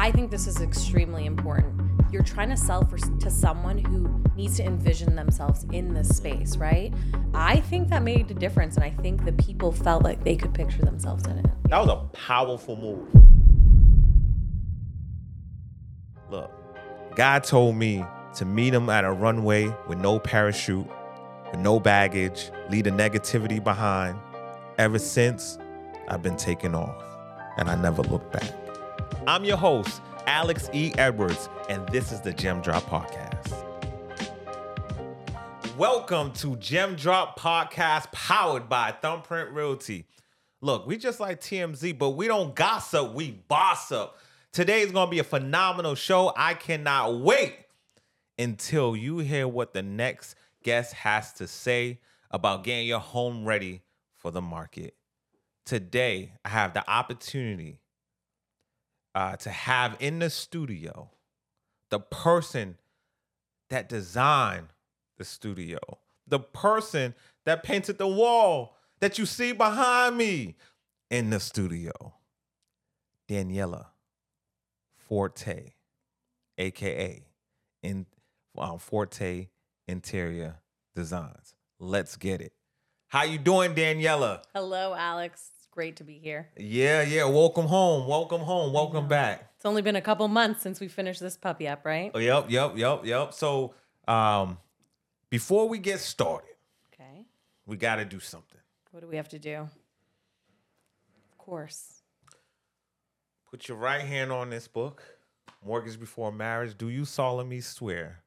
I think this is extremely important. You're trying to sell for, to someone who needs to envision themselves in this space, right? I think that made a difference, and I think the people felt like they could picture themselves in it. That was a powerful move. Look, God told me to meet him at a runway with no parachute, with no baggage, leave the negativity behind. Ever since, I've been taking off, and I never looked back. I'm your host, Alex E. Edwards, and this is the Gem Drop Podcast. Welcome to Gem Drop Podcast, powered by Thumbprint Realty. Look, we just like TMZ, but we don't gossip, we boss up. Today is going to be a phenomenal show. I cannot wait until you hear what the next guest has to say about getting your home ready for the market. Today, I have the opportunity uh, to have in the studio the person that designed the studio, the person that painted the wall that you see behind me in the studio, Daniela Forte, aka in um, Forte Interior Designs. Let's get it. How you doing, Daniela? Hello, Alex. Great to be here. Yeah, yeah. Welcome home. Welcome home. Welcome back. It's only been a couple months since we finished this puppy up, right? Oh, yep, yep, yep, yep. So, um, before we get started, Okay. we got to do something. What do we have to do? Of course. Put your right hand on this book, Mortgage Before Marriage. Do you solemnly swear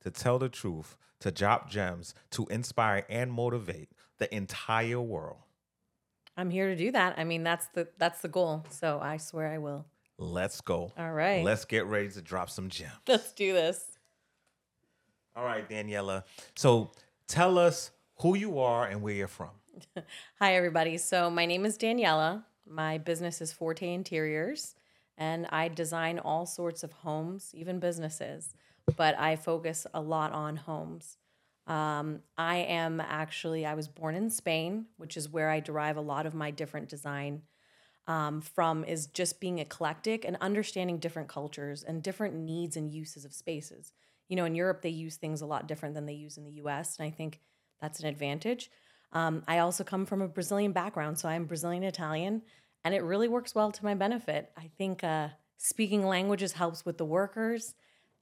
to tell the truth, to drop gems, to inspire and motivate the entire world? I'm here to do that. I mean, that's the that's the goal. So I swear I will. Let's go. All right. Let's get ready to drop some gems. Let's do this. All right, Daniela. So tell us who you are and where you're from. Hi, everybody. So, my name is Daniela. My business is Forte Interiors, and I design all sorts of homes, even businesses, but I focus a lot on homes. Um, I am actually, I was born in Spain, which is where I derive a lot of my different design um, from, is just being eclectic and understanding different cultures and different needs and uses of spaces. You know, in Europe, they use things a lot different than they use in the US, and I think that's an advantage. Um, I also come from a Brazilian background, so I'm Brazilian Italian, and it really works well to my benefit. I think uh, speaking languages helps with the workers,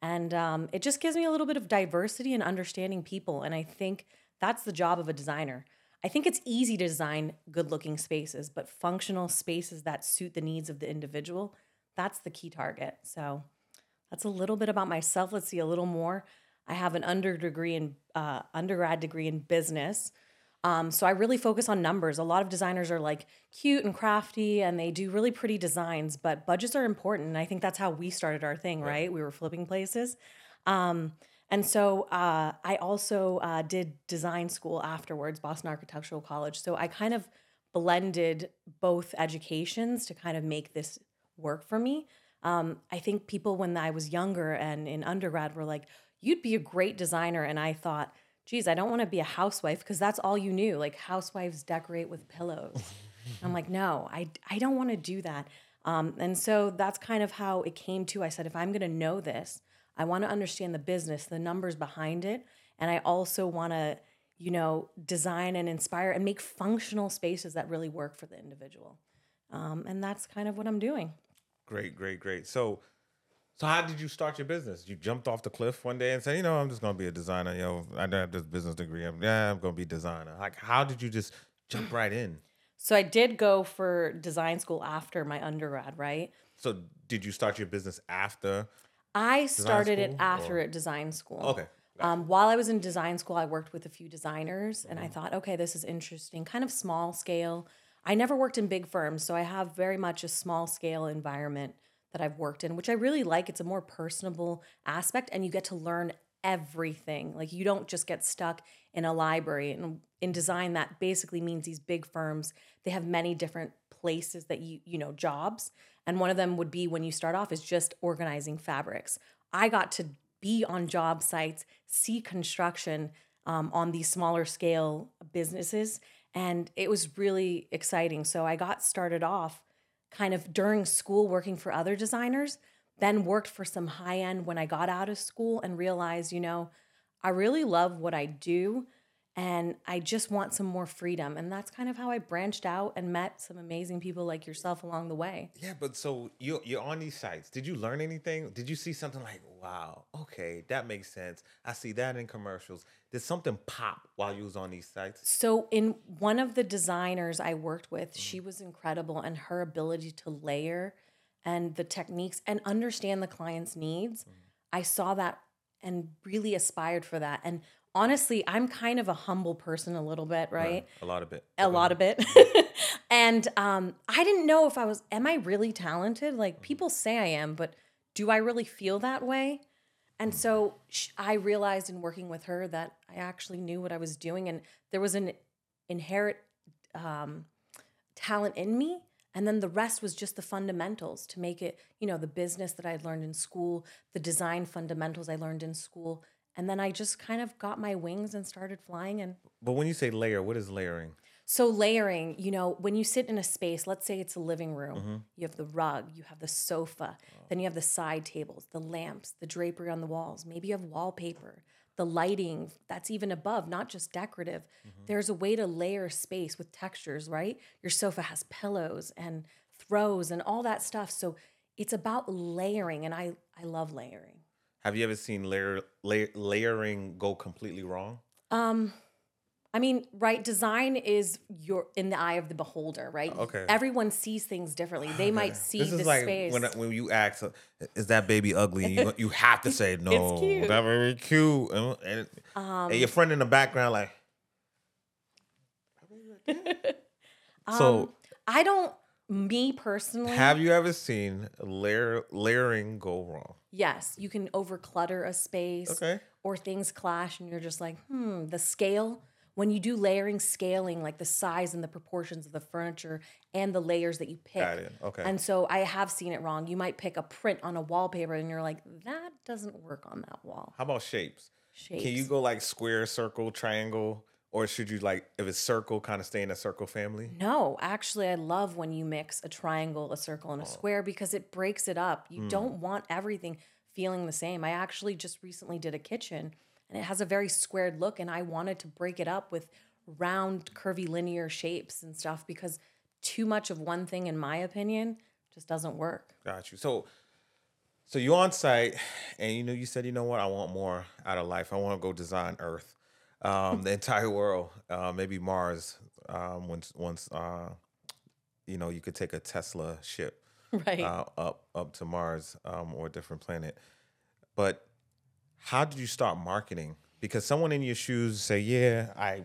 and um, it just gives me a little bit of diversity and understanding people. And I think that's the job of a designer. I think it's easy to design good looking spaces, but functional spaces that suit the needs of the individual, that's the key target. So that's a little bit about myself. Let's see a little more. I have an under degree in uh, undergrad degree in business. Um, so I really focus on numbers. A lot of designers are like cute and crafty and they do really pretty designs, but budgets are important. And I think that's how we started our thing, right? We were flipping places. Um, and so uh, I also uh, did design school afterwards, Boston Architectural College. So I kind of blended both educations to kind of make this work for me. Um, I think people, when I was younger and in undergrad, were like, you'd be a great designer. And I thought, geez, I don't want to be a housewife because that's all you knew. Like housewives decorate with pillows. I'm like, no, I, I don't want to do that. Um, and so that's kind of how it came to. I said, if I'm going to know this, I want to understand the business, the numbers behind it. And I also want to, you know, design and inspire and make functional spaces that really work for the individual. Um, and that's kind of what I'm doing. Great, great, great. So, so how did you start your business? You jumped off the cliff one day and said, you know, I'm just gonna be a designer. You know, I don't have this business degree. I'm, yeah, I'm gonna be a designer. Like, how did you just jump right in? So I did go for design school after my undergrad, right? So, did you start your business after? I started it after or- at design school. Okay. Um, while I was in design school, I worked with a few designers, and I thought, okay, this is interesting, kind of small scale. I never worked in big firms, so I have very much a small scale environment that I've worked in, which I really like. It's a more personable aspect, and you get to learn everything. Like you don't just get stuck in a library. And in design, that basically means these big firms they have many different places that you you know jobs, and one of them would be when you start off is just organizing fabrics. I got to be on job sites, see construction um, on these smaller scale businesses, and it was really exciting. So I got started off kind of during school working for other designers, then worked for some high end when I got out of school and realized, you know, I really love what I do and I just want some more freedom. And that's kind of how I branched out and met some amazing people like yourself along the way. Yeah, but so you you're on these sites. Did you learn anything? Did you see something like, wow, okay, that makes sense. I see that in commercials. Did something pop while you was on these sites? So in one of the designers I worked with, mm-hmm. she was incredible and her ability to layer and the techniques and understand the client's needs. Mm-hmm. I saw that and really aspired for that. And honestly, I'm kind of a humble person a little bit, right? A lot of it. a lot of it. and um, I didn't know if I was, am I really talented? Like people say I am, but do I really feel that way? And so sh- I realized in working with her that I actually knew what I was doing, and there was an inherent um, talent in me. And then the rest was just the fundamentals to make it, you know, the business that I'd learned in school, the design fundamentals I learned in school. And then I just kind of got my wings and started flying and But when you say layer, what is layering? so layering, you know, when you sit in a space, let's say it's a living room, mm-hmm. you have the rug, you have the sofa, then you have the side tables, the lamps, the drapery on the walls. Maybe you have wallpaper, the lighting that's even above, not just decorative. Mm-hmm. There's a way to layer space with textures, right? Your sofa has pillows and throws and all that stuff. So it's about layering, and I I love layering. Have you ever seen layer, layer layering go completely wrong? Um, I mean, right? Design is your in the eye of the beholder, right? Okay. Everyone sees things differently. They might see This the is like space. when when you ask, uh, "Is that baby ugly?" You you have to say, "No, cute. that very cute." And, and, um, and your friend in the background, like, um, so I don't. Me personally, have you ever seen layer layering go wrong? yes, you can overclutter a space, Okay. or things clash, and you're just like, hmm. The scale when you do layering, scaling, like the size and the proportions of the furniture and the layers that you pick. Got it. Okay. And so I have seen it wrong. You might pick a print on a wallpaper, and you're like, that doesn't work on that wall. How about shapes? Shapes. Can you go like square, circle, triangle, or should you like if it's circle, kind of stay in a circle family? No, actually, I love when you mix a triangle, a circle, and a oh. square because it breaks it up. You don't hmm. want everything feeling the same. I actually just recently did a kitchen and it has a very squared look, and I wanted to break it up with round, curvy, linear shapes and stuff because too much of one thing, in my opinion, just doesn't work. Got you. So, so you on site, and you know you said, you know what, I want more out of life. I want to go design Earth, um, the entire world, uh, maybe Mars. Um, once, once, uh, you know, you could take a Tesla ship Right. uh, up up to Mars um, or a different planet. But how did you start marketing? Because someone in your shoes say, "Yeah, I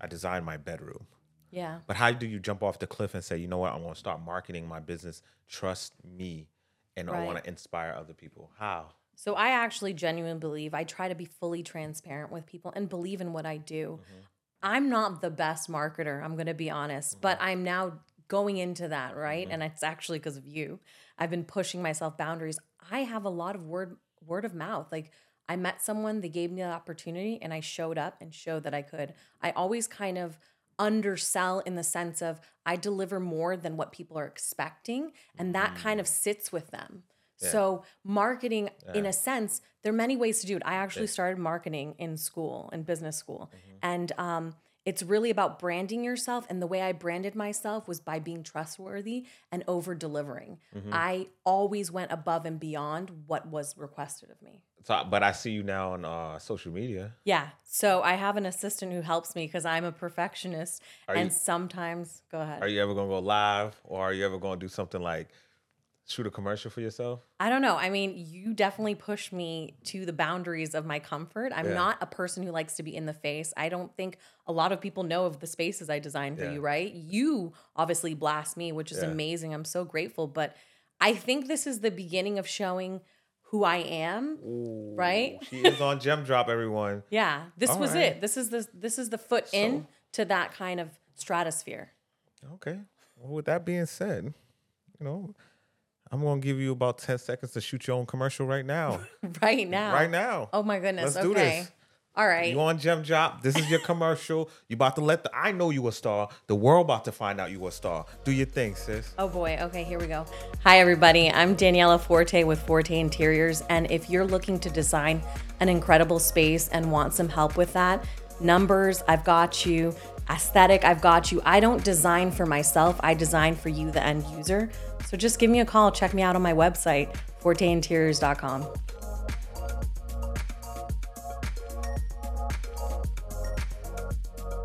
I designed my bedroom." yeah. But how do you jump off the cliff and say, "You know what? I want to start marketing my business. Trust me, and I want to inspire other people." How? So I actually genuinely believe I try to be fully transparent with people and believe in what I do. Mm-hmm. I'm not the best marketer, I'm going to be honest, mm-hmm. but I'm now going into that, right? Mm-hmm. And it's actually because of you. I've been pushing myself boundaries. I have a lot of word word of mouth. Like I met someone, they gave me the opportunity and I showed up and showed that I could. I always kind of undersell in the sense of I deliver more than what people are expecting and that kind of mm. sits with them. So marketing in a sense, there are many ways to do it. I actually started marketing in school, in business school. And um it's really about branding yourself. And the way I branded myself was by being trustworthy and over delivering. I always went above and beyond what was requested of me. So, but I see you now on uh, social media. Yeah. So I have an assistant who helps me because I'm a perfectionist. and you- sometimes, go ahead. Are you ever gonna go live, or are you ever gonna do something like shoot a commercial for yourself? I don't know. I mean, you definitely push me to the boundaries of my comfort. I'm Yeah. not a person who likes to be in the face. I don't think a lot of people know of the spaces I design for Yeah. you, right? You obviously blast me, which is Yeah. amazing. I'm so grateful. But I think this is the beginning of showing who I am. Right? She is on Gem Drop, everyone. Yeah. This All was right. it. This is the this is the foot in to that kind of stratosphere. Okay. Well, with that being said, you know, I'm gonna give you about ten seconds to shoot your own commercial right now. Right now. right now. Oh my goodness. Let's do this. All right. You on Gem Drop? This is your commercial. You about to let the I know you a star. The world about to find out you a star. Do your thing, sis. Oh boy. Okay, here we go. Hi, everybody. I'm Daniela Forte with Forte Interiors. And if you're looking to design an incredible space and want some help with that, numbers, I've got you. Aesthetic, I've got you. I don't design for myself, I design for you, the end user. So just give me a call. Check me out on my website, forteinteriors.com.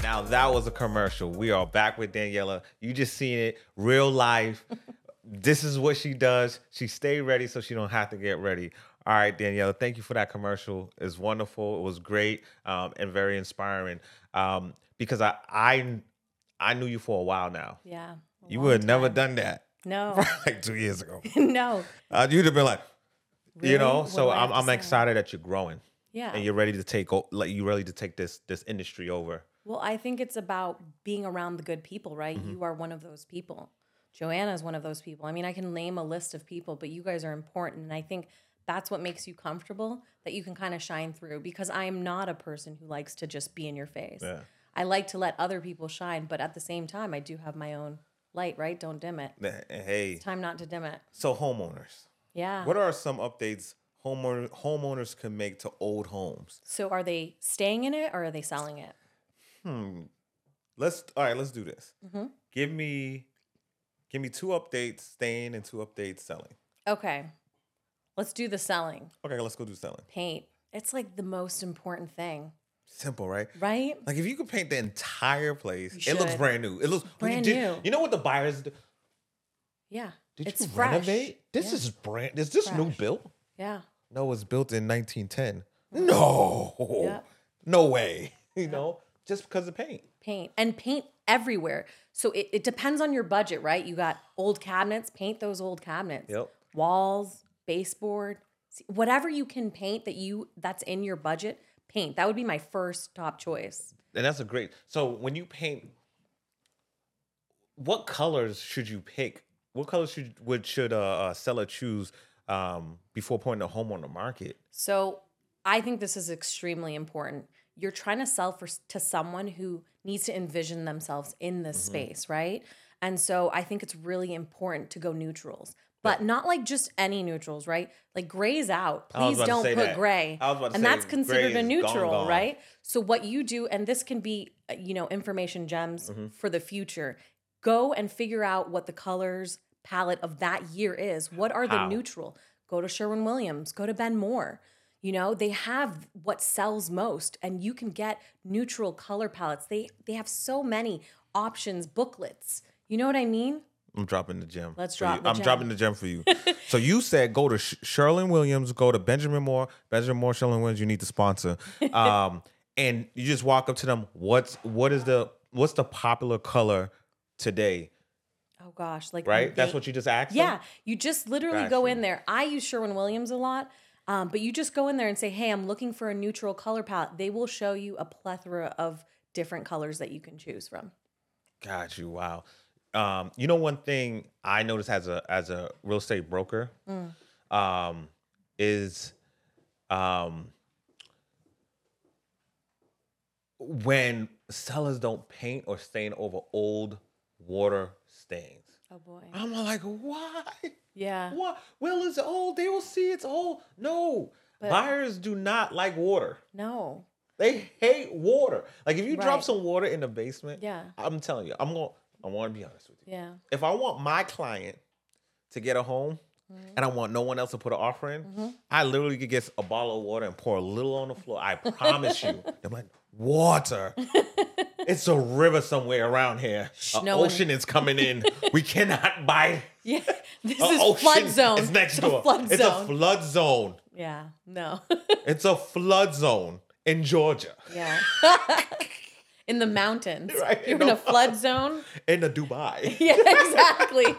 Now that was a commercial. We are back with Daniela. You just seen it, real life. this is what she does. She stay ready so she don't have to get ready. All right, Daniela, thank you for that commercial. It's wonderful. It was great um, and very inspiring. Um, because I I I knew you for a while now. Yeah. You would have never done that No. like two years ago. no. Uh, you'd have been like, Really? you know. What So I'm I'm excited that you're growing Yeah. and you're ready to take like you're ready to take this this industry over. Well, I think it's about being around the good people, right? Mm-hmm. You are one of those people. Joanna is one of those people. I mean, I can name a list of people, but you guys are important. And I think that's what makes you comfortable that you can kind of shine through because I am not a person who likes to just be in your face. Yeah. I like to let other people shine, but at the same time, I do have my own light, right? Don't dim it. Hey, Time not to dim it. so homeowners. Yeah. What are some updates homeowner, homeowners can make to old homes? so are they staying in it or are they selling it? Hmm. Let's all right. Let's do this. Mm-hmm. Give me, give me two updates staying and two updates selling. Okay. Let's do the selling. Okay, let's go do selling. Paint. It's like the most important thing, Simple, right? right? Like if you could paint the entire place, You it looks brand new. It looks Brand did- new. You know what the buyers do? Yeah. Did it's you fresh. renovate? This Yeah. is brand. Is this new built? Yeah. No, it was built in 1910. Mm. No, Yep. no way. You know, just because of paint. Paint and paint everywhere. So it, it depends on your budget, right? You got old cabinets, paint those old cabinets. Yep. Walls, baseboard, whatever you can paint that you that's in your budget, paint. That would be my first top choice. And that's a great. So when you paint, what colors should you pick? What colors should would should a, a seller choose um, before putting a home on the market? So I think this is extremely important. You're trying to sell for to someone who needs to envision themselves in this Mm-hmm. space, right? And so I think it's really important to go neutrals, but not like just any neutrals, right? Like gray's out. Please don't put that. gray. I was about to and that's considered a is gone, neutral, gone. right? So what you do, and this can be, uh, you know, information gems Mm-hmm. for the future. Go and figure out what the colors palette of that year is. What are the How? neutral? Go to Sherwin Williams. Go to Ben Moore. You know, they have what sells most, and you can get neutral color palettes. They they have so many options, booklets. You know what I mean? I'm dropping the gem. Let's drop I'm gem. dropping the gem for you. so you said go to Sh- Sherlin Williams, go to Benjamin Moore, Benjamin Moore, Sherlin Williams. You need to sponsor. Um, and you just walk up to them. What's what is the what's the popular color today? Oh gosh, like Right. That's what you just asked. them? Yeah, you just literally go in there. I use Sherwin Williams a lot, um, but you just go in there and say, "Hey, I'm looking for a neutral color palette." They will show you a plethora of different colors that you can choose from. Got you. Wow. Um, you know one thing I noticed as a as a real estate broker um, is um, when sellers don't paint or stain over old water stains. Oh boy. I'm like, why? Yeah. What? Well, it's old. They will see it's old. No, buyers do not like water. No. They hate water. Like if you drop some water in the basement, Yeah. I'm telling you, I'm going. I want to be honest with you. Yeah. If I want my client to get a home, Mm-hmm. and I want no one else to put an offer in, I literally could get a bottle of water and pour a little on the floor. I promise you. I'm like, water. it's a river somewhere around here. An no one- ocean is coming in. we cannot buy. Yeah. This is ocean flood zone. It's next It's a door. flood it's zone. a flood zone. yeah. No. It's a flood zone in Georgia. yeah. In the mountains. Right, You're in in a flood zone. In the Dubai. yeah, exactly.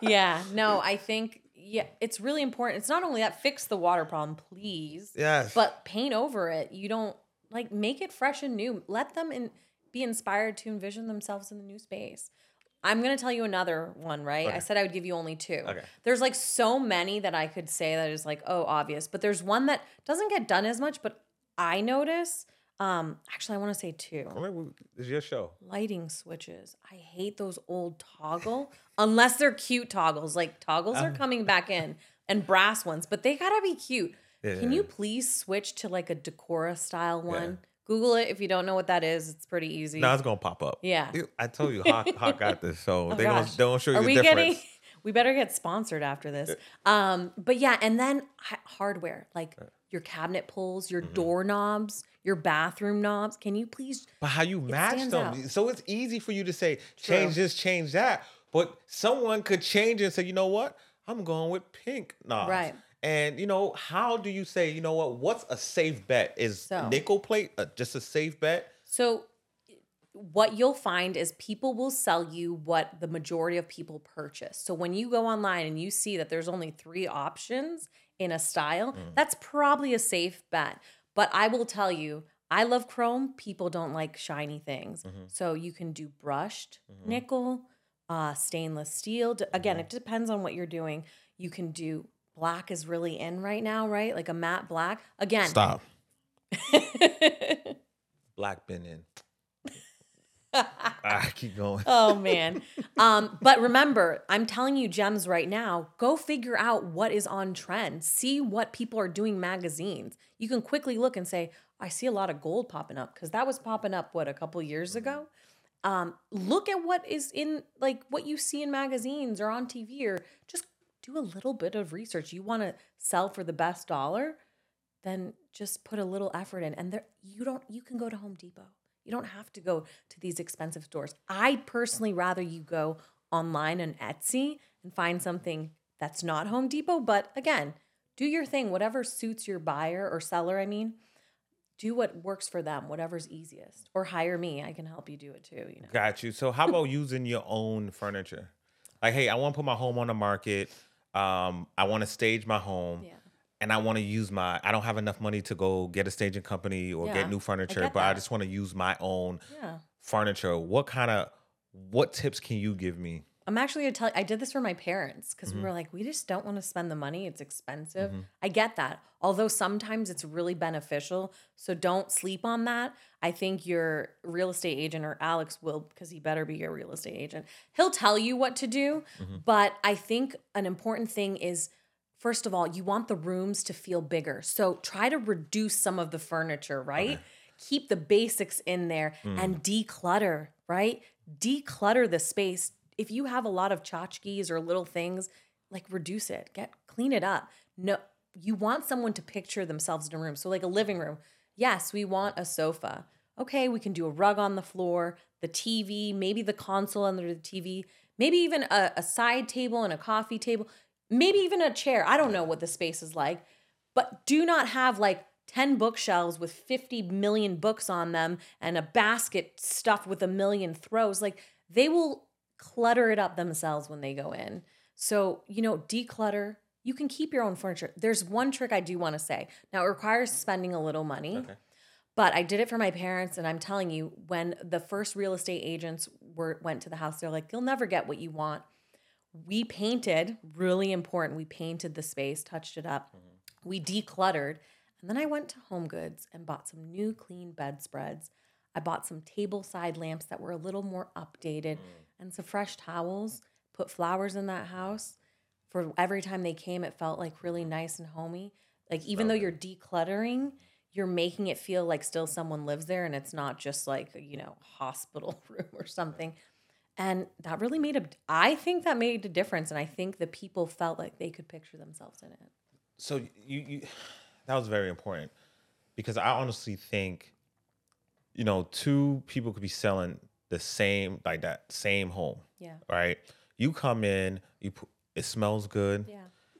yeah, no, I think yeah, it's really important. It's not only that fix the water problem, please. Yes. But paint over it. You don't like make it fresh and new. Let them in, be inspired to envision themselves in the new space. I'm gonna tell you another one, right? I said I would give you only two. Okay. There's like so many that I could say that is like, oh, obvious. But there's one that doesn't get done as much, but I notice, um, actually, I want to say two mean, it's your show. lighting switches. I hate those old toggle, unless they're cute toggles. Like toggles are coming back in and brass ones, but they gotta be cute. Can you please switch to like a Decora style one? Google it if you don't know what that is. It's pretty easy. Now it's gonna pop up. Yeah. I told you, Hawk, Hawk got this, so Oh, they gosh. they gonna show you Are the we difference. getting? We better get sponsored after this. Um, but yeah, and then h- hardware like your cabinet pulls, your Mm-hmm. doorknobs, your bathroom knobs. Can you please? But how you match them? out. So it's easy for you to say change this, change that. But someone could change it and say, you know what? I'm going with pink knobs. Right. And you know, how do you say, you know what? What's a safe bet? Is So- nickel plate uh, just a safe bet? So, what you'll find is people will sell you what the majority of people purchase. So, when you go online and you see that there's only three options in a style, Mm. that's probably a safe bet. But I will tell you, I love chrome. People don't like shiny things. Mm-hmm. So, you can do brushed nickel, uh, stainless steel. Again, Mm-hmm. it depends on what you're doing. You can do black is really in right now, right? Like a matte black. Again, Stop. Black been in. I keep going. oh man. Um, but remember, I'm telling you gems right now, go figure out what is on trend. See what people are doing magazines. You can quickly look and say, I see a lot of gold popping up because that was popping up what a couple years ago. Um, look at what is in like what you see in magazines or on TV or just do a little bit of research. You want to sell for the best dollar, then just put a little effort in. And there you don't you can go to Home Depot. You don't have to go to these expensive stores. I personally rather you go online and Etsy and find something that's not Home Depot, but again, do your thing, whatever suits your buyer or seller, I mean. Do what works for them, whatever's easiest. Or hire me. I can help you do it too, you know. Got you. So how about using your own furniture? Like, hey, I want to put my home on the market. Um, I want to stage my home. Yeah. And I want to use my I don't have enough money to go get a staging company or Yeah, get new I furniture, get but I just want to use my own Yeah. furniture. What kind of what tips can you give me? I'm actually gonna tell I did this for my parents because Mm-hmm. we were like, we just don't want to spend the money. It's expensive. I get that. Although sometimes it's really beneficial. So don't sleep on that. I think your real estate agent or Alex will, because he better be your real estate agent. He'll tell you what to do. Mm-hmm. But I think an important thing is first of all, you want the rooms to feel bigger. So try to reduce some of the furniture, right? Keep the basics in there Mm. and declutter, right? Declutter the space. If you have a lot of tchotchkes or little things, like reduce it, get clean it up. No, you want someone to picture themselves in a room. So, like a living room, yes, we want a sofa. Okay, we can do a rug on the floor, the TV, maybe the console under the TV, maybe even a, a side table and a coffee table, maybe even a chair. I don't know what the space is like, but do not have like 10 bookshelves with 50 million books on them and a basket stuffed with a million throws. Like they will clutter it up themselves when they go in. So, you know, declutter. You can keep your own furniture. There's one trick I do want to say. Now, it requires spending a little money. Okay. But I did it for my parents, and I'm telling you, when the first real estate agents were went to the house, they're like, "You'll never get what you want." We painted, really important. We painted the space, touched it up. Mm-hmm. We decluttered, and then I went to Home Goods and bought some new clean bedspreads. I bought some table side lamps that were a little more updated, mm. and some fresh towels. Put flowers in that house. For every time they came, it felt like really nice and homey. Like even though you're decluttering, you're making it feel like still someone lives there and it's not just like you know hospital room or something and that really made a i think that made a difference and i think the people felt like they could picture themselves in it. So you, you that was very important because I honestly think, you know, two people could be selling the same like that same home, yeah. right? You come in, you put, it smells good, yeah.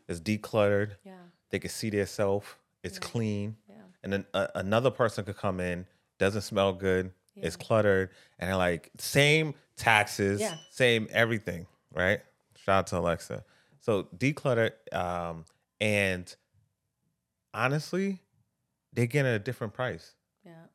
It's decluttered, yeah. They can see themselves, it's clean, yeah. And then uh, another person could come in, doesn't smell good, Yeah. it's cluttered, and they're like same taxes, Yeah. same everything, right? Shout out to Alexa. So declutter, um, and honestly, they get a different price. yeah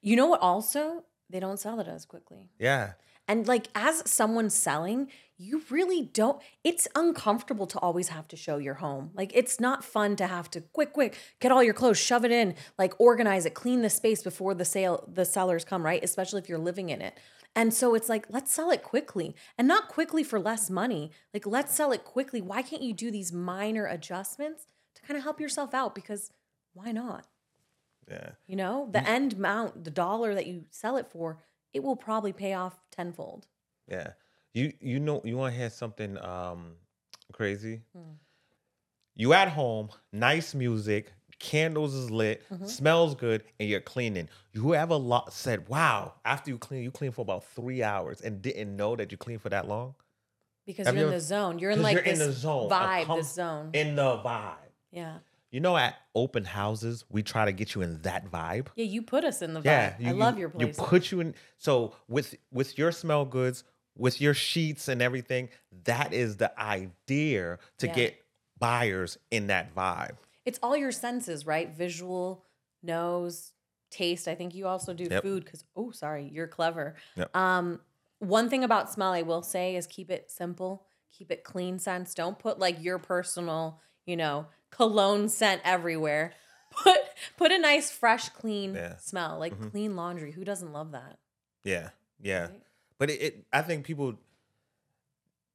you know what also they don't sell it as quickly Yeah, and like as someone selling you really don't it's uncomfortable to always have to show your home like it's not fun to have to quick quick get all your clothes shove it in like organize it clean the space before the sale the sellers come right especially if you're living in it and so it's like let's sell it quickly and not quickly for less money like let's sell it quickly why can't you do these minor adjustments to kind of help yourself out because why not Yeah. you know the end amount the dollar that you sell it for it will probably pay off tenfold Yeah. You you know you want to hear something um crazy? Hmm. You at home, nice music, candles is lit, Mm-hmm. smells good, and you're cleaning. You ever lo- said, "Wow!" After you clean, you clean for about three hours and didn't know that you clean for that long? because Have you're you in ever- the zone you're in like you're this in the zone, vibe com- this zone In the vibe. yeah You know, at open houses, we try to get you in that vibe. yeah you put us in the vibe Yeah, i you- love your place You put you in. So with with your smell goods, with your sheets and everything, that is the idea to Yeah. get buyers in that vibe. It's all your senses right visual nose taste i think you also do Yep. food because oh sorry you're clever Yep. um one thing about smell i will say is keep it simple keep it clean scents don't put like your personal you know cologne scent everywhere put put a nice fresh clean Yeah. smell like Mhm. clean laundry who doesn't love that Yeah, yeah. right? But it, it, I think people,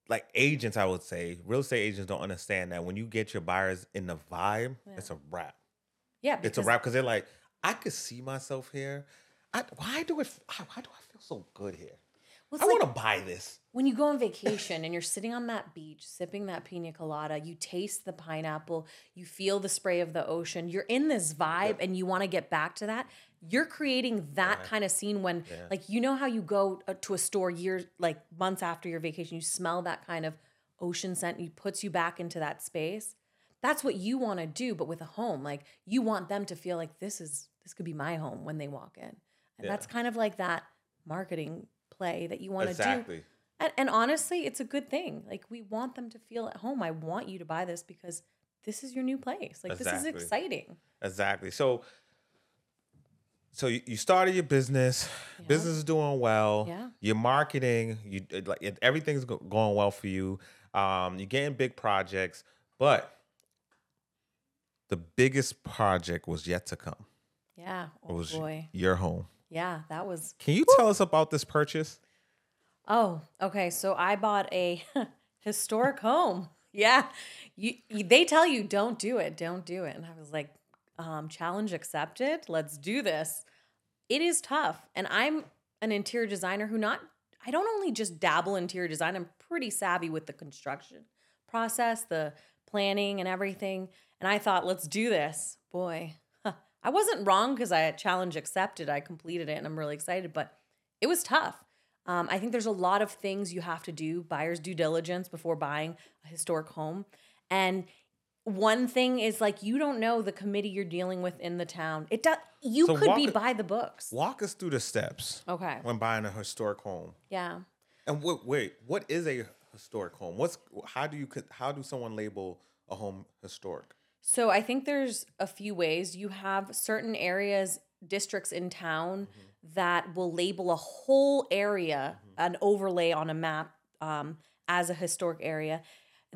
like agents, I would say, real estate agents don't understand that when you get your buyers in the vibe, Yeah. it's a wrap. yeah It's a wrap because they're like, I could see myself here. I, why do it? Why do I feel so good here? well, I like- want to buy this. when you go on vacation and you're sitting on that beach sipping that pina colada, you taste the pineapple, you feel the spray of the ocean, you're in this vibe Yep. and you want to get back to that. You're creating that kind of scene when, Yeah. like, you know how you go uh, to a store years, like months after your vacation, you smell that kind of ocean scent, and it puts you back into that space. That's what you want to do, but with a home, like you want them to feel like this is this could be my home when they walk in, and Yeah. that's kind of like that marketing play that you want to do and, and honestly, it's a good thing. Like we want them to feel at home. I want you to buy this because this is your new place. Like this is exciting. Exactly. So, so you, you started your business. Yeah. Business is doing well. Yeah. Your marketing, you like everything's going well for you. Um, you're getting big projects, but the biggest project was yet to come. Yeah. It Oh was boy. your home. Yeah, that was. Can you tell us about this purchase? Oh, okay. So I bought a historic home. Yeah, you, you. They tell you don't do it, don't do it, and I was like, um, challenge accepted. Let's do this. It is tough, and I'm an interior designer who not. I don't only just dabble in interior design. I'm pretty savvy with the construction process, the planning, and everything. And I thought, let's do this. Boy, huh, I wasn't wrong because I challenge accepted. I completed it, and I'm really excited. But it was tough. Um, I think there's a lot of things you have to do, buyer's due diligence before buying a historic home. And one thing is like you don't know the committee you're dealing with in the town. It does you So could walk be by the books. Walk us through the steps Okay. when buying a historic home. Yeah. And wait, wait, what is a historic home? What's how do you how do someone label a home historic? So I think there's a few ways. You have certain areas, districts in town that will label a whole area, an overlay on a map um, as a historic area.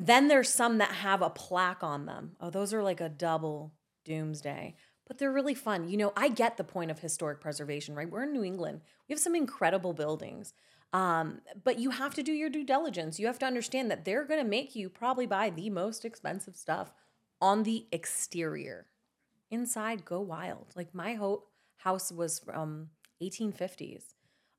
Then there's some that have a plaque on them. Oh, those are like a double doomsday. But they're really fun. You know, I get the point of historic preservation, right? We're in New England. We have some incredible buildings. Um, but you have to do your due diligence. You have to understand that they're going to make you probably buy the most expensive stuff on the exterior. Inside, go wild. Like my ho- house was from 1850s.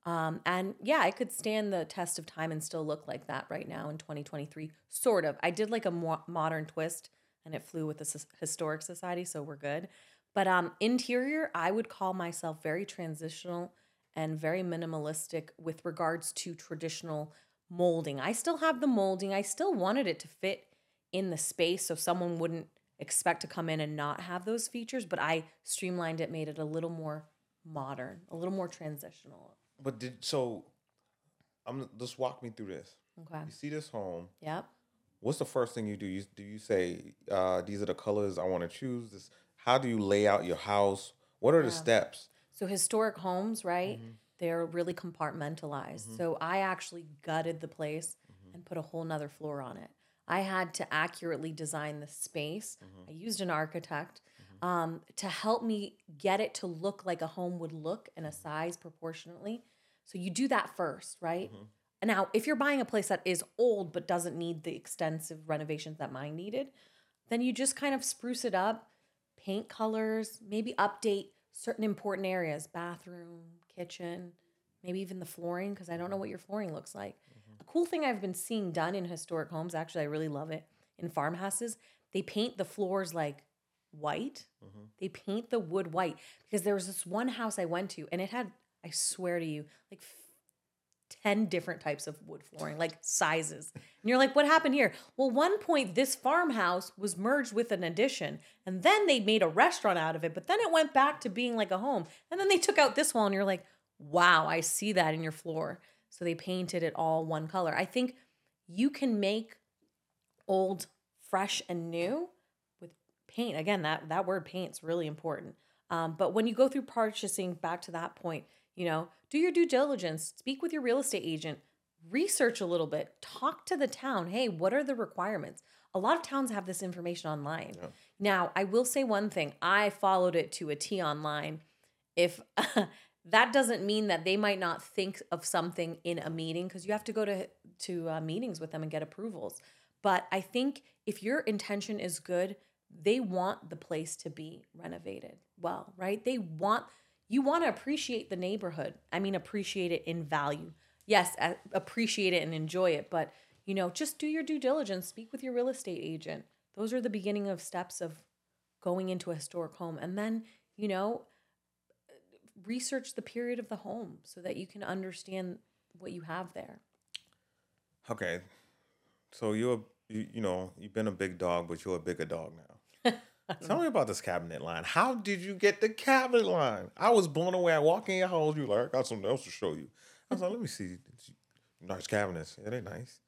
Um, and yeah, I could stand the test of time and still look like that right now in 2023. Sort of. I did like a mo- modern twist and it flew with the Sus- Historic Society, so we're good. But um, interior, I would call myself very transitional and very minimalistic with regards to traditional molding. I still have the molding, I still wanted it to fit in the space so someone wouldn't expect to come in and not have those features, but I streamlined it, made it a little more modern, a little more transitional. But did so? I'm just walk me through this. Okay. You see this home. Yep. What's the first thing you do? You, do you say uh, these are the colors I want to choose? This. How do you lay out your house? What are the steps? So historic homes, right? Mm-hmm. They're really compartmentalized. So I actually gutted the place and put a whole nother floor on it. I had to accurately design the space. I used an architect um, to help me get it to look like a home would look and a size proportionately. So you do that first, right? And now, if you're buying a place that is old but doesn't need the extensive renovations that mine needed, then you just kind of spruce it up, paint colors, maybe update certain important areas bathroom, kitchen, maybe even the flooring, because I don't know what your flooring looks like. Mm-hmm. A cool thing I've been seeing done in historic homes, actually, I really love it, in farmhouses, they paint the floors like white. Mm-hmm. They paint the wood white because there was this one house I went to and it had, I swear to you, like 10 different types of wood flooring, like sizes. And you're like, what happened here? Well, one point, this farmhouse was merged with an addition, and then they made a restaurant out of it, but then it went back to being like a home. And then they took out this wall, and you're like, wow, I see that in your floor. So they painted it all one color. I think you can make old fresh and new with paint. Again, that, that word paint's really important. Um, but when you go through purchasing, back to that point, you know, do your due diligence, speak with your real estate agent, research a little bit, talk to the town. Hey, what are the requirements? A lot of towns have this information online. Now, I will say one thing I followed it to a T online. If that doesn't mean that they might not think of something in a meeting because you have to go to to uh, meetings with them and get approvals. But I think if your intention is good, they want the place to be renovated well, right? They want you want to appreciate the neighborhood. I mean, appreciate it in value. Yes, appreciate it and enjoy it, but you know, just do your due diligence. Speak with your real estate agent. Those are the beginning of steps of going into a historic home, and then you know, research the period of the home so that you can understand what you have there. Okay. So you're you, you know, you've been a big dog, but you're a bigger dog now. Tell me about this cabinet line. How did you get the cabinet line? I was blown away. I walk in your house, you like, I got something else to show you. I was like, let me see. Nice cabinets. Yeah, they're nice.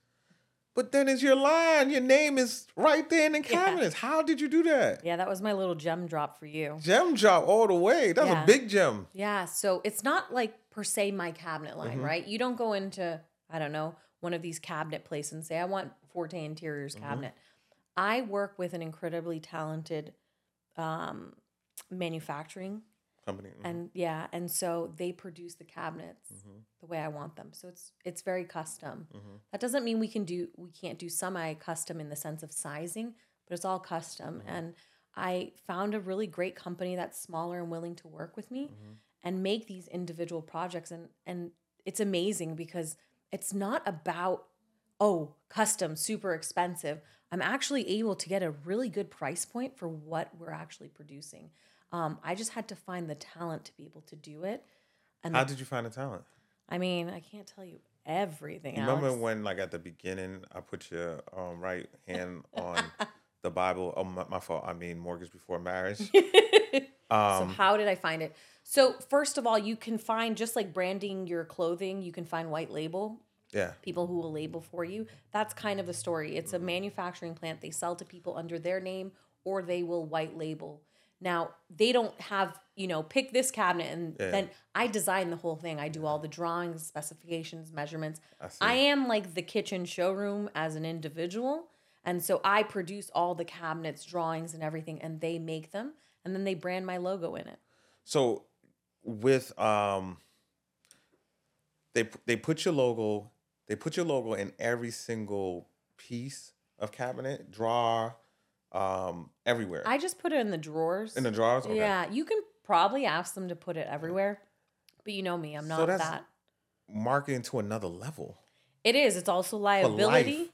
But then it's your line. Your name is right there in the cabinets. How did you do that? Yeah, that was my little gem drop for you. Gem drop all the way. That's Yeah. a big gem. Yeah, so it's not like per se my cabinet line, Mm-hmm. right? You don't go into, I don't know, one of these cabinet places and say, I want Forte Interiors Mm-hmm. I work with an incredibly talented um, manufacturing Company. mhm. and yeah, and so they produce the cabinets Mm-hmm. the way I want them. So it's it's very custom. That doesn't mean we can do we can't do semi custom in the sense of sizing, but it's all custom. Mm-hmm. And I found a really great company that's smaller and willing to work with me Mm-hmm. and make these individual projects and and it's amazing because it's not about oh, custom, super expensive. I'm actually able to get a really good price point for what we're actually producing. Um, I just had to find the talent to be able to do it. And How did you find the talent? I mean, I can't tell you everything. You remember when, like, at the beginning, I put your um, right hand on the Bible? Oh, my, my fault. I mean, mortgage before marriage. so Um, how did I find it? So first of all, you can find just like branding your clothing, you can find white label yeah. people who will label for you. That's kind of the story. It's a manufacturing plant. They sell to people under their name or they will white label. Now, they don't have, you know, pick this cabinet and Yeah. then I design the whole thing. I do all the drawings, specifications, measurements. I. I am like the kitchen showroom as an individual. And so I produce all the cabinets, drawings, and everything, and they make them. And then they brand my logo in it. So with um they they put your logo they put your logo in every single piece of cabinet, drawer, um, everywhere. I just put it in the drawers. in the drawers? Okay. Yeah, you can probably ask them to put it everywhere, but you know me, I'm not that's that. Marketing to another level. It is. It's also liability.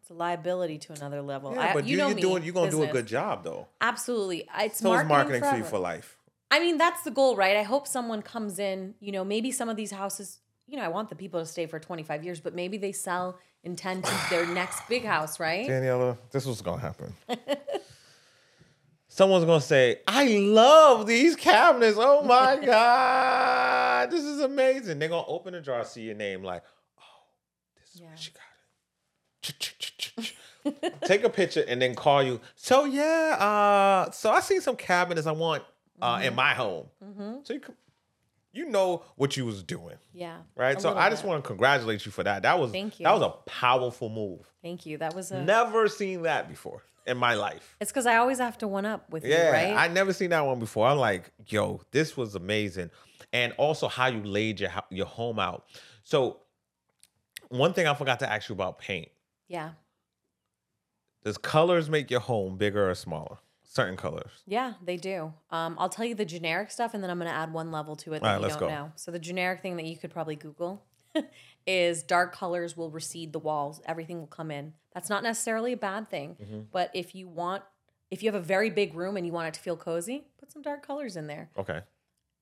It's a liability to another level. Yeah, I, but you you, know you're me. doing you're gonna do a good job though. Absolutely, it's So it's marketing, marketing for you for life. I mean, that's the goal, right? I hope someone comes in. You know, maybe some of these houses. You know, I want the people to stay for 25 years, but maybe they sell intent to their next big house, right? Daniela, this was gonna happen. Someone's gonna say, "I love these cabinets. Oh my god, this is amazing." They're gonna open the drawer, see your name, like, "Oh, this is Yeah. where she got it." Take a picture and then call you. So yeah, uh, so I see some cabinets I want uh, in my home. So you, you know what you was doing, Yeah. right? so I just bit. want to congratulate you for that. That was Thank you. that was a powerful move. Thank you. That was a. Never seen that before in my life. It's because I always have to one up with Yeah, you, right? I never seen that one before. I'm like, yo, this was amazing, and also how you laid your your home out. So, one thing I forgot to ask you about paint: yeah. Does colors make your home bigger or smaller? Certain colors. Yeah, they do. Um, I'll tell you the generic stuff, and then I'm going to add one level to it that All right, you let's don't go. know. So the generic thing that you could probably Google is dark colors will recede the walls. Everything will come in. That's not necessarily a bad thing, Mm-hmm. but if you want, if you have a very big room and you want it to feel cozy, put some dark colors in there. Okay.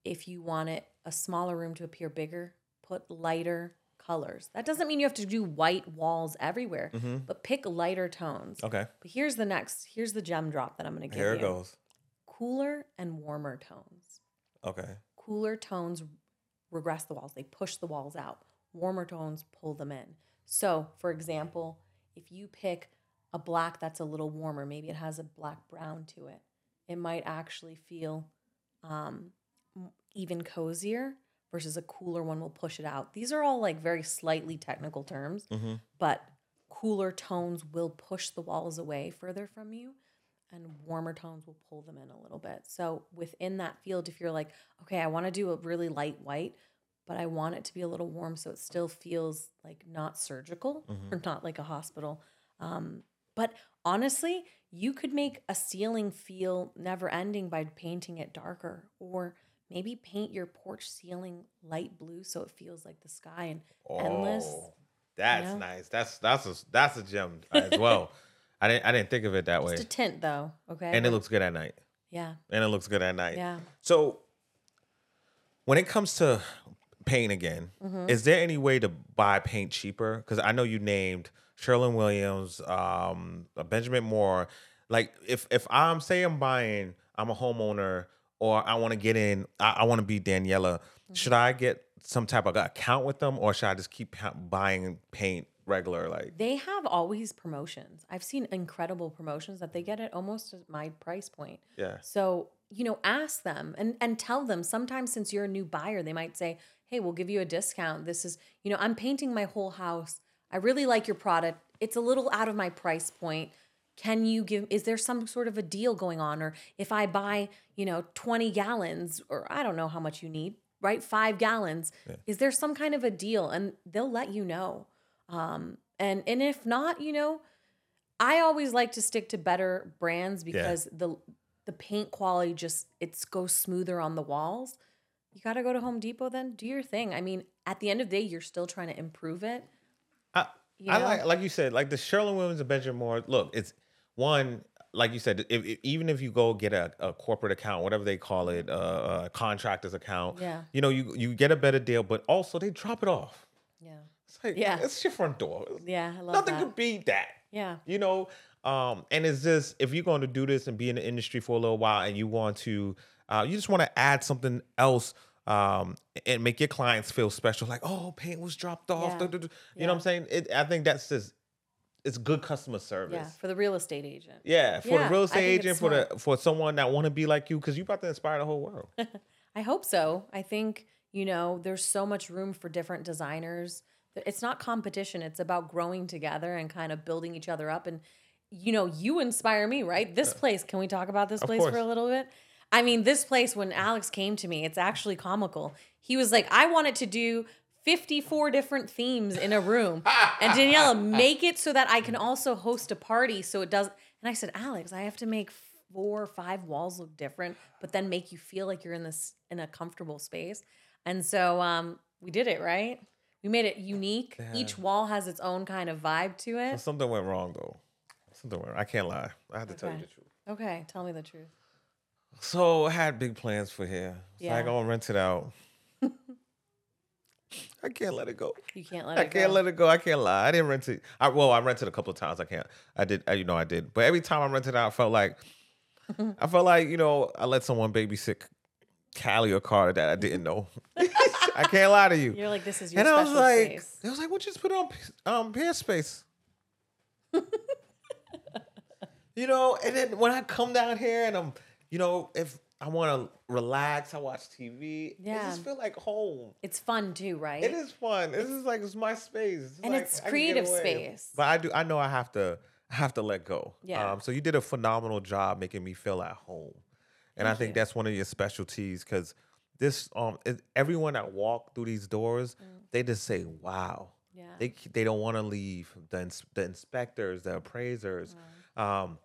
If you want it a smaller room to appear bigger, put lighter colors. That doesn't mean you have to do white walls everywhere, but pick lighter tones. Mm-hmm. Okay. But here's the next. Here's the gem drop that I'm going to give Here you it goes. cooler and warmer tones. Okay. Cooler tones regress the walls, they push the walls out. Warmer tones pull them in. So, for example, if you pick a black that's a little warmer, maybe it has a black brown to it, it might actually feel um, even cozier versus a cooler one will push it out. These are all like very slightly technical terms, Mm-hmm. but cooler tones will push the walls away further from you and warmer tones will pull them in a little bit. So within that field if you're like, okay, I want to do a really light white, but I want it to be a little warm so it still feels like not surgical or not like a hospital. Um, but honestly, you could make a ceiling feel never ending by painting it darker or maybe paint your porch ceiling light blue so it feels like the sky and endless. Oh, that's know? nice. That's that's a that's a gem as well. I didn't I didn't think of it that way. Just a tint though, okay? And it looks good at night. yeah. And it looks good at night. Yeah. So when it comes to paint again, Mm-hmm. is there any way to buy paint cheaper? Because I know you named Sherwin Williams, um, uh, Benjamin Moore. Like if if I'm say I'm buying, I'm a homeowner, or I want to get in, I, I want to be Daniela. Mm-hmm. Should I get some type of account with them, or should I just keep buying paint regular? Like They have always promotions. I've seen incredible promotions that they get at almost my price point. yeah, So, you know, ask them and and tell them. Sometimes since you're a new buyer, they might say, "Hey, we'll give you a discount. This is, you know, I'm painting my whole house. I really like your product. It's a little out of my price point. Can you give is there some sort of a deal going on or if I buy, you know, 20 gallons or I don't know how much you need, right? 5 gallons, is there some kind of a deal and they'll let you know. Um and and if not, you know, I always like to stick to better brands because the the paint quality just it goes smoother on the walls. You got to go to Home Depot then. Do your thing. I mean, at the end of the day, you're still trying to improve it. I, You I like like you said, like the Sherwin Williams and Benjamin Moore. Look, it's one like you said. If, if- even if you go get a, a corporate account, whatever they call it, uh, a contractor's account, Yeah. you know, you you get a better deal, but also they drop it off. Yeah. It's like, Yeah. it's your front door. Yeah, I love Nothing that. could beat that. Yeah. You know, um, and it's just if you're going to do this and be in the industry for a little while, and you want to, uh, you just want to add something else. Um, and make your clients feel special, like oh, paint was dropped off. Yeah. You Yeah. know what I'm saying? It, I think that's just it's good customer service. Yeah, for the real estate agent. Yeah, for Yeah, the real estate agent, for the for someone that want to be like you, because you're about to inspire the whole world. I hope so. I think, you know, there's so much room for different designers. It's not competition, it's about growing together and kind of building each other up. And, you know, you inspire me, right? This place, can we talk about this place for a little bit? I mean, this place, when Alex came to me, it's actually comical. He was like, I wanted to do 54 different themes in a room. and Daniela, make it so that I can also host a party so it does. And I said, Alex, I have to make four or five walls look different, but then make you feel like you're in this in a comfortable space. And so um, we did it, right? We made it unique. Each wall has its own kind of vibe to it. Something went wrong though. Something went. wrong. I can't lie. I have to tell you the truth. Okay, tell me the truth. So I had big plans for here. So I Yeah. gonna rent it out. I can't let it go. You can't let I it go. I can't let it go. I can't lie. I didn't rent it. I, well, I rented a couple of times. I can't. I did. I, you know, I did. But every time I rented out, I felt like, I felt like you know, I let someone babysit Callie or Carter that I didn't know. I can't lie to you. You're like, this is your and I was like, space. it was like, well, just put on um Peerspace. you know, and then when I come down here and I'm, you know, if I want to relax. I watch TV. It Yeah. just feel like home. It's fun too, right? It is fun. This is like it's my space. It's And like it's I can get creative space. But I do. I know I have to. I have to let go. Yeah. Um, so you did a phenomenal job making me feel at home, and I think you. that's one of your specialties because this um it, everyone that walk through these doors, they just say wow. Mm. Yeah. They they don't want to leave. The ins- the inspectors, the appraisers, um,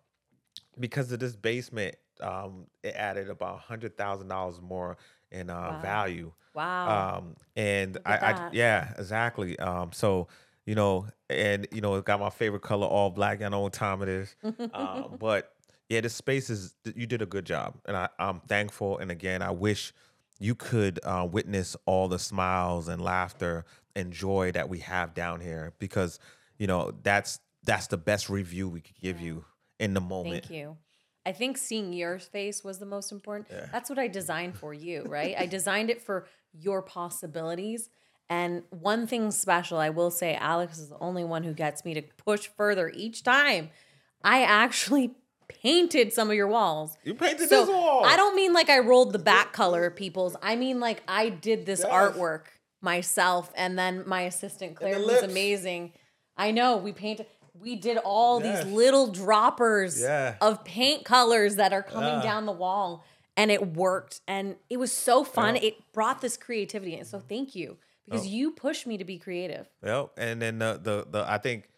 because of this basement, um, it added about hundred thousand dollars more in uh, Wow. value. wow. Um, and I, I, yeah, exactly. Um, so you know, and you know, it got my favorite color, all black. I know what time it is. um, but yeah, the space is. You did a good job, and I, I'm thankful. And again, I wish you could uh, witness all the smiles and laughter and joy that we have down here because you know that's that's the best review we could give you in the moment. Thank you. I think seeing your face was the most important. That's what I designed for you, right? I designed it for your possibilities. And one thing special, I will say, Alex is the only one who gets me to push further each time. I actually painted some of your walls. You painted So this wall. I don't mean like I rolled the back color, people's. I mean like I did this Yes. artwork myself, and then my assistant Claire was amazing. I know we painted. We did all Yes. these little droppers Yeah. of paint colors that are coming down the wall, and it worked, and it was so fun. Yeah. It brought this creativity, and so thank you because you pushed me to be creative. Yep. And then the, the the I think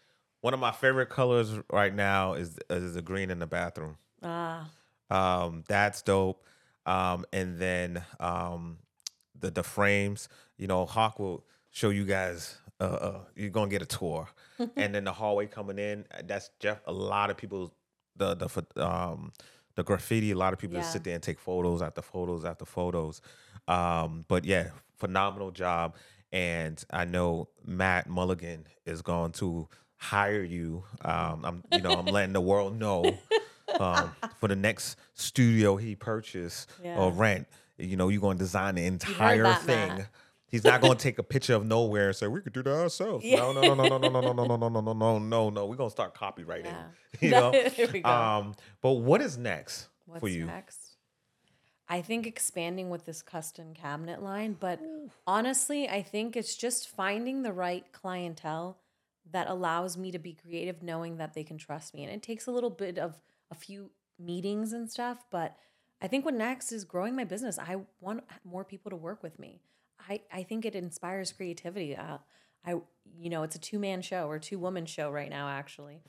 one of my favorite colors right now is is the green in the bathroom. Ah, Um, that's dope. Um, and then um, the the frames. You know, Hawk will show you guys. Uh, uh, you're gonna get a tour, and then the hallway coming in. uh, That's Jeff. A lot of people. The the um the graffiti. A lot of people just sit there and take photos after photos after photos. Um, but yeah, phenomenal job. And I know Matt Mulligan is going to hire you. Um, I'm you know I'm letting the world know um, for the next studio he purchased or rent. You know, you're going to design the entire thing. Matt. He's not going to take a picture of nowhere and say we could do that ourselves. No, no, no, no, no, no, no, no, no, no, no, no, no, no, no. No. We're gonna start copywriting. Yeah. You know. There we go. Um, but what is next What's for you? next? I think expanding with this custom cabinet line, but honestly, I think it's just finding the right clientele that allows me to be creative, knowing that they can trust me. And it takes a little bit of a few meetings and stuff, but I think what next is growing my business. I want more people to work with me. I, I think it inspires creativity. Uh, I you know it's a two man show or two woman show right now actually,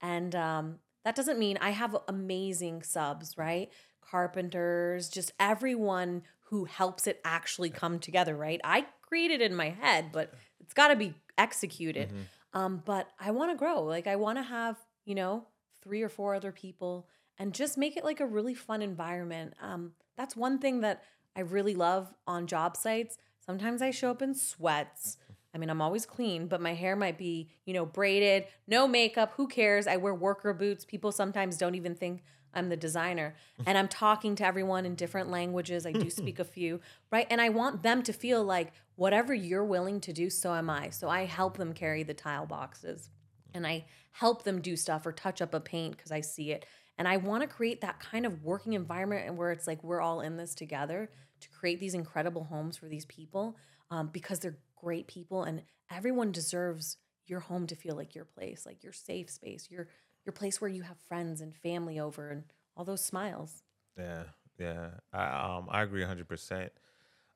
and um, that doesn't mean I have amazing subs, right? Carpenters, just everyone who helps it actually come together, right? I created it in my head, but it's got to be executed. Um, but I want to grow. Like I want to have you know three or four other people and just make it like a really fun environment. Um, that's one thing that I really love on job sites. Sometimes I show up in sweats. I mean, I'm always clean, but my hair might be, you know, braided, no makeup. Who cares? I wear worker boots. People sometimes don't even think I'm the designer. And I'm talking to everyone in different languages. I do speak a few, right? And I want them to feel like whatever you're willing to do, so am I. So I help them carry the tile boxes and I help them do stuff or touch up a paint because I see it. And I want to create that kind of working environment and where it's like we're all in this together to create these incredible homes for these people um, because they're great people and everyone deserves your home to feel like your place, like your safe space, your your place where you have friends and family over and all those smiles. Yeah, yeah. I um I agree hundred percent.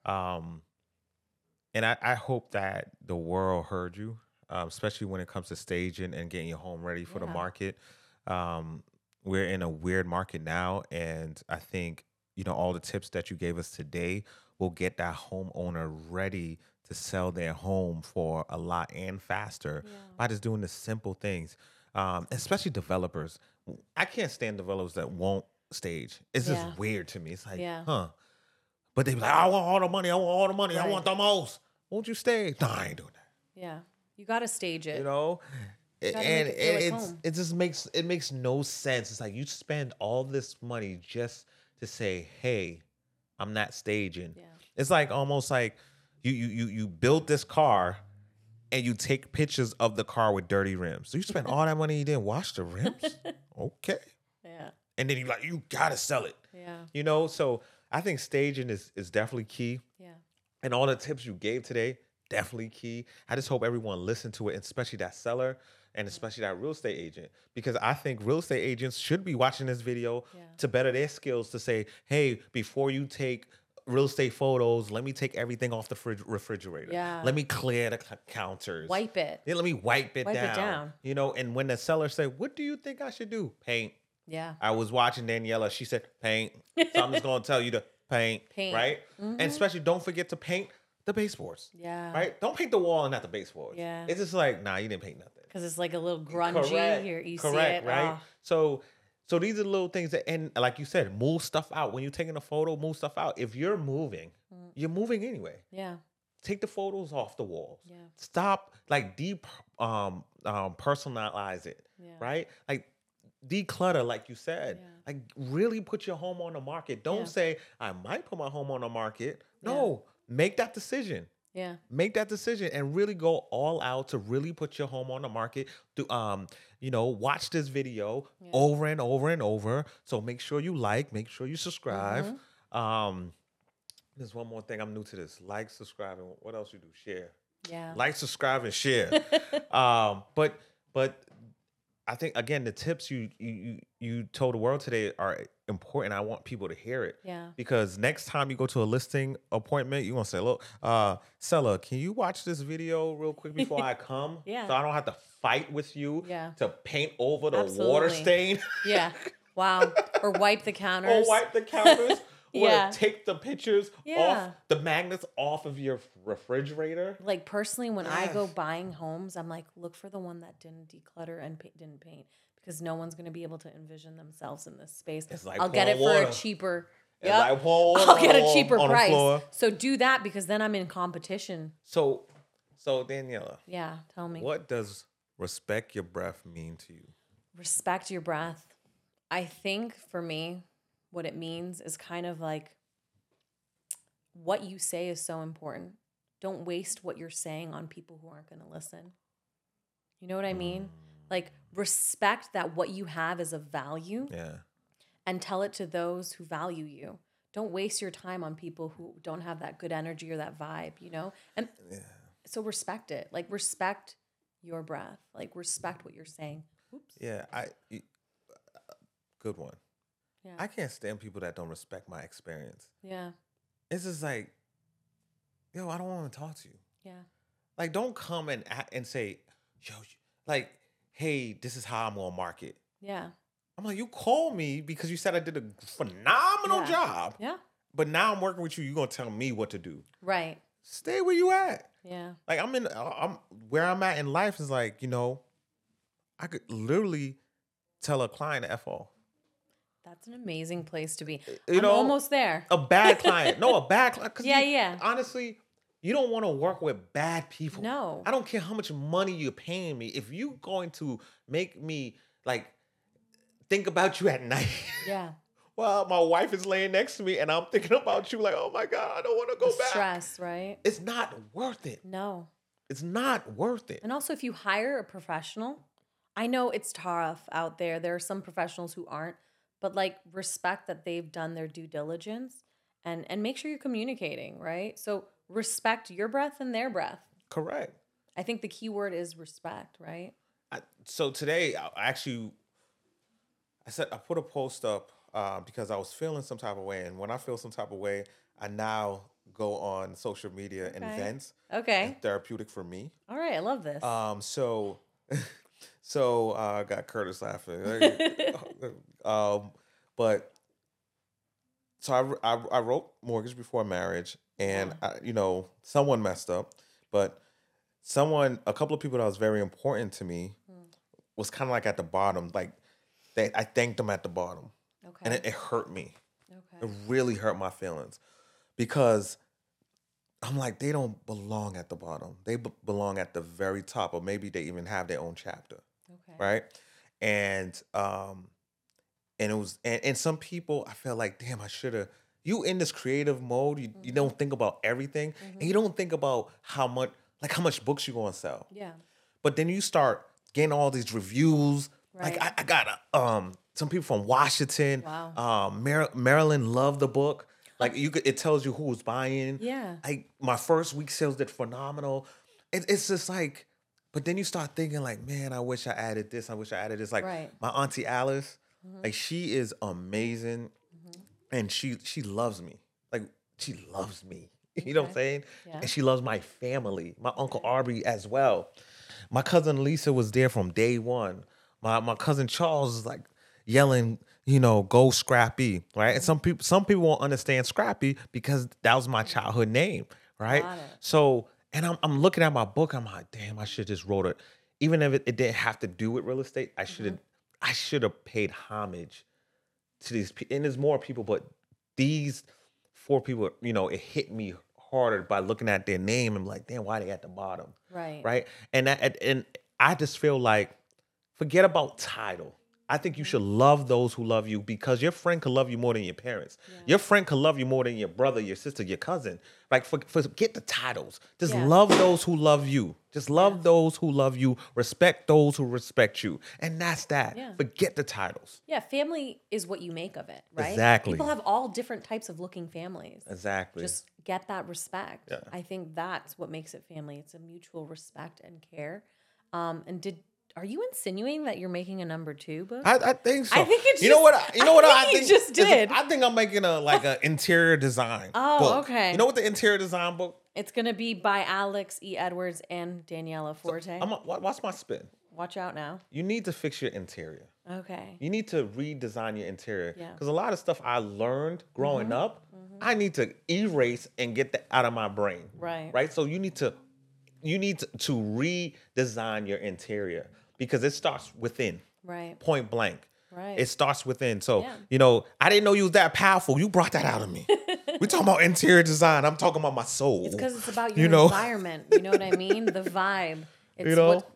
Um and I, I hope that the world heard you, um, especially when it comes to staging and getting your home ready for the market. Um we're in a weird market now and I think, you know, all the tips that you gave us today will get that homeowner ready to sell their home for a lot and faster by just doing the simple things. Um, especially developers. I can't stand developers that won't stage. It's Yeah. just weird to me. It's like, Yeah. huh? But they be like, I want all the money. I want all the money. I want the most. Won't you stage? No, I ain't doing that. Yeah. You got to stage it. You know, gotta and it feel like it's it just makes it makes no sense. It's like you spend all this money just to say, hey, I'm not staging. Yeah. It's like almost like you you you you built this car and you take pictures of the car with dirty rims. So you spend all that money, you didn't wash the rims? Okay. Yeah. And then you like, you gotta sell it. Yeah. You know, so I think staging is is definitely key. Yeah. And all the tips you gave today, definitely key. I just hope everyone listened to it, especially that seller and especially that real estate agent, because I think real estate agents should be watching this video Yeah. to better their skills to say, hey, before you take real estate photos, let me take everything off the refrigerator. Yeah. Let me clear the c- counters. Wipe it. Yeah, let me wipe it Wipe it down. down. You know, and when the seller said, what do you think I should do? Paint. Yeah. I was watching Daniela. She said, paint. So I'm just going to tell you to paint. Paint. Right? Mhm. And especially don't forget to paint the baseboards. Yeah. Right? Don't paint the wall and not the baseboards. Yeah. It's just like, nah, you didn't paint nothing. Because it's like a little grungy. Here, you Correct, see it. right? Oh, So so these are little things that and like you said, move stuff out. When you're taking a photo, move stuff out. If you're moving, Mm. you're moving anyway. yeah. Take the photos off the walls. Yeah. Stop like deep um um personalize it. Yeah. Right? Like declutter, like you said. Yeah. Like really put your home on the market. Don't Yeah. say I might put my home on the market. No, make that decision Yeah. make that decision and really go all out to really put your home on the market to um you know watch this video Yeah. over and over and over so make sure you like make sure you subscribe Mm-hmm. um there's one more thing i'm new to this like subscribe and what else you do share Yeah. like subscribe and share um but but i think again the tips you you you, told the world today are important i want people to hear it yeah. because next time you go to a listing appointment, you're gonna say, "Look, uh, seller, can you watch this video real quick before I come? Yeah. so I don't have to fight with you Yeah. to paint over the water stain Yeah. Wow. or wipe the counters. or wipe the counters." Yeah. Or take the pictures Yeah. off the magnets off of your refrigerator. Like personally, when I go buying homes, I'm like, look for the one that didn't declutter and pa- didn't paint because no one's gonna be able to envision themselves in this space. It's like I'll get it pouring for a cheaper. Yep. like I'll get a cheaper price. So do that because then I'm in competition. So, so Daniela, Yeah, tell me. what does respect your breath mean to you? respect your breath. I think for me, what it means is kind of like what you say is so important. Don't waste what you're saying on people who aren't going to listen. You know what I mean? Like, respect that what you have is of value Yeah. and tell it to those who value you. Don't waste your time on people who don't have that good energy or that vibe, you know? And Yeah. so respect it. Like, respect your breath. Like, respect what you're saying. Oops. Yeah, I uh, good one. Yeah. I can't stand people that don't respect my experience. yeah. It's just like, yo, I don't want to talk to you. Yeah. Like, don't come and and say, yo, like, hey, this is how I'm gonna market. Yeah. I'm like, you called me because you said I did a phenomenal Yeah. job, Yeah. but now I'm working with you. You're gonna tell me what to do. Right. Stay where you at. Yeah. Like I'm in, uh, I'm where I'm at in life is like, you know, I could literally tell a client to f off. That's an amazing place to be. You I'm know, almost there. a bad client. No, a bad client. Yeah, you- yeah. Honestly, you don't want to work with bad people. No. I don't care how much money you're paying me. If you're going to make me like think about you at night. Yeah. well, my wife is laying next to me and I'm thinking about you like, oh my God, I don't want to go The back. stress, right? It's not worth it. No. It's not worth it. And also, if you hire a professional, I know it's tough out there. There are some professionals who aren't, but like respect that they've done their due diligence and and make sure you're communicating, right? So respect your breath and their breath. Correct. I think the key word is respect, right? I, so today, I actually, I said I put a post up uh, because I was feeling some type of way, and when I feel some type of way, I now go on social media and Okay. vents. Okay. It's therapeutic for me. All right. I love this. Um, so, so uh, I got Curtis laughing. um, but so I, I I wrote mortgage before marriage, and I, you know someone messed up, but someone a couple of people that was very important to me was kind of like at the bottom, like they I thanked them at the bottom, okay. and it, it hurt me. okay. It really hurt my feelings because I'm like, they don't belong at the bottom. They b- belong at the very top, or maybe they even have their own chapter, Okay. right? And um, and it was, and, and some people, I felt like, damn, I should have. You in this creative mode, you, you don't think about everything, and you don't think about how much, like how much books you gonna sell. Yeah. But then you start getting all these reviews. Like I, I got a, um some people from Washington. Wow. Um, Mar- Maryland loved the book. Like you could, it tells you who's buying. Yeah. Like my first week sales did phenomenal. It, it's just like, but then you start thinking like, man, I wish I added this. I wish I added this. Like Right. my auntie Alice, mm-hmm. like she is amazing, mm-hmm. and she she loves me. Like she loves me. You know what I'm saying? Yeah. And she loves my family. My uncle Arby as well. My cousin Lisa was there from day one. My my cousin Charles is like yelling, you know, go Scrappy, right? And some people some people won't understand Scrappy because that was my childhood name, right? So, and I'm I'm looking at my book, I'm like, damn, I should just wrote it. Even if it, it didn't have to do with real estate, I mm-hmm. should have I should have paid homage to these people. And there's more people, but these four people, you know, it hit me harder by looking at their name and like, damn, why they at the bottom? Right. right? And that, and I just feel like forget about title. I think you should love those who love you because your friend could love you more than your parents. Your friend could love you more than your brother, your sister, your cousin. Like for, forget the titles. Just Yeah. love those who love you. Just love those who love you. Respect those who respect you. And that's that. Yeah. Forget the titles. Yeah, family is what you make of it, right? Exactly. People have all different types of looking families. Exactly. Just get that respect. Yeah. I think that's what makes it family. It's a mutual respect and care. Um, and did are you insinuating that you're making a number two book? I, I think so. I think it you know what? I, you know I what? I think you think just did. I think I'm making a like an interior design. Oh, book. okay. You know what the interior design book? it's gonna be by Alex E. Edwards and Daniela Forte. I'm a, what, what's my spin? Watch out now. You need to fix your interior. Okay. You need to redesign your interior Yeah. Mm-hmm. because a lot of stuff I learned growing up, I need to erase and get that out of my brain. Right. Right. So you need to you need to, to redesign your interior because it starts within. Right. Point blank. Right. It starts within. So, Yeah. you know, I didn't know you was that powerful. You brought that out of me. we talking about interior design. I'm talking about my soul. It's because it's about your You know? environment. You know what I mean? The vibe. It's you know? what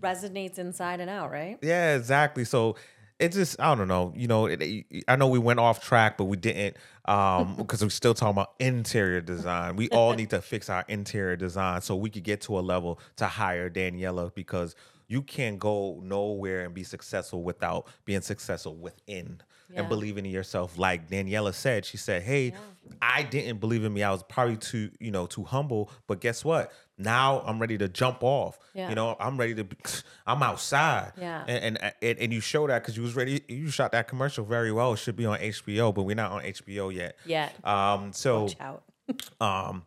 resonates inside and out, right? Yeah, exactly. So it just I don't know. You know, it, I know we went off track, but we didn't um because we're still talking about interior design. We all need to fix our interior design so we could get to a level to hire Daniela because you can't go nowhere and be successful without being successful within Yeah. and believing in yourself. Like Daniela said, she said, "Hey, I didn't believe in me. I was probably too, you know, too humble. But guess what? Now I'm ready to jump off. Yeah. You know, I'm ready to. Be, I'm outside. Yeah. And and and, and you show that because you was ready. You shot that commercial very well. It should be on HBO, but we're not on HBO yet. Yeah. Um. So Watch out. um,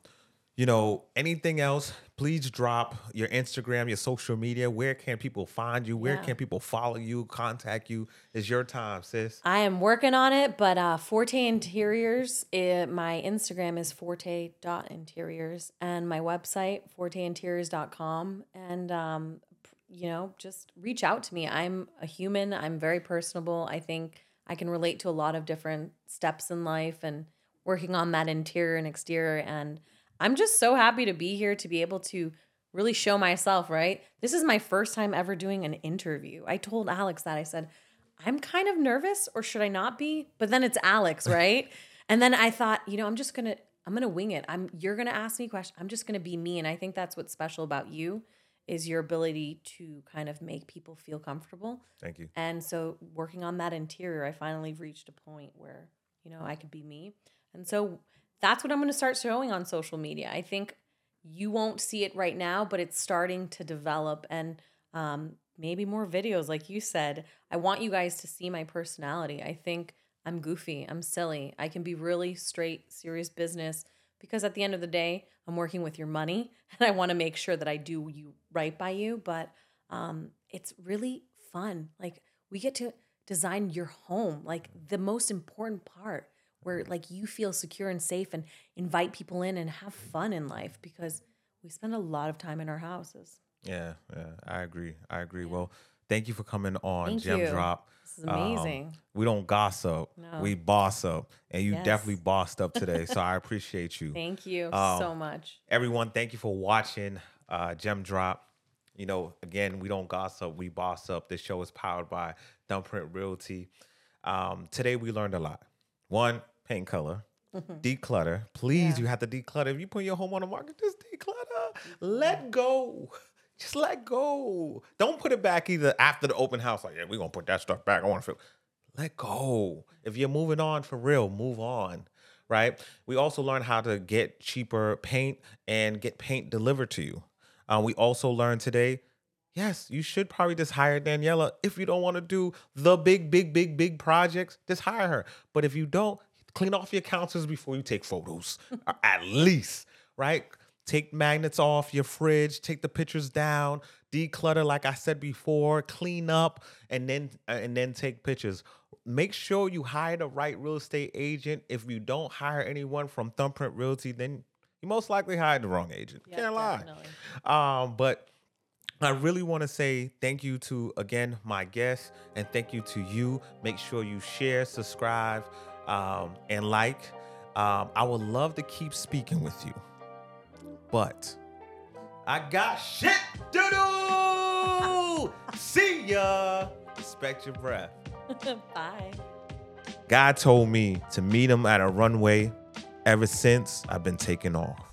you know, anything else? Please drop your Instagram, your social media. Where can people find you? Where Yeah. can people follow you, contact you? It's your time, sis. I am working on it, but uh, Forte Interiors, eh, my Instagram is forte.interiors and my website, forteinteriors.com. And, um, you know, just reach out to me. I'm a human, I'm very personable. I think I can relate to a lot of different steps in life and working on that interior and exterior. And I'm just so happy to be here to be able to really show myself, right? This is my first time ever doing an interview. I told Alex that. I said, I'm kind of nervous or should I not be? But then it's Alex, right? and then I thought, you know, I'm just going to I'm going to wing it. I'm you're going to ask me questions. I'm just going to be me and I think that's what's special about you is your ability to kind of make people feel comfortable. Thank you. And so working on that interior, I finally reached a point where, you know, I could be me. And so that's what I'm going to start showing on social media. I think you won't see it right now, but it's starting to develop and um, maybe more videos, like you said. I want you guys to see my personality. I think I'm goofy, I'm silly. I can be really straight, serious business because at the end of the day, I'm working with your money and I want to make sure that I do you right by you. But um, it's really fun. Like we get to design your home, like the most important part where like you feel secure and safe and invite people in and have fun in life because we spend a lot of time in our houses. Yeah, yeah, I agree. I agree. Well, thank you for coming on Thank Gem you. Drop. This is Um, amazing. we don't gossip. No. We boss up. And you Yes. definitely bossed up today. so I appreciate you. Thank you um, so much. Everyone, thank you for watching uh, Gem Drop. You know, again, we don't gossip, we boss up. This show is powered by Thumbprint Realty. Um, today we learned a lot. One, paint color. Declutter. Please, Yeah. you have to declutter. If you put your home on the market, just declutter. Let go. Just let go. Don't put it back either after the open house. Like, yeah, we're gonna put that stuff back. I want to feel. Let go. If you're moving on for real, move on. right? We also learned how to get cheaper paint and get paint delivered to you. Uh, we also learned today yes, you should probably just hire Daniela. If you don't want to do the big, big, big, big projects, just hire her. But if you don't, clean off your counters before you take photos, at least, right? Take magnets off your fridge, take the pictures down, declutter, like I said before, clean up, and then uh, and then take pictures. Make sure you hire the right real estate agent. If you don't hire anyone from Thumbprint Realty, then you most likely hired the wrong agent. Yeah, Can't lie. Um, but I really want to say thank you to again my guests and thank you to you. Make sure you share, subscribe, um, and like. Um, I would love to keep speaking with you, but I got shit to do. See ya. Respect your breath. Bye. God told me to meet him at a runway. Ever since I've been taking off.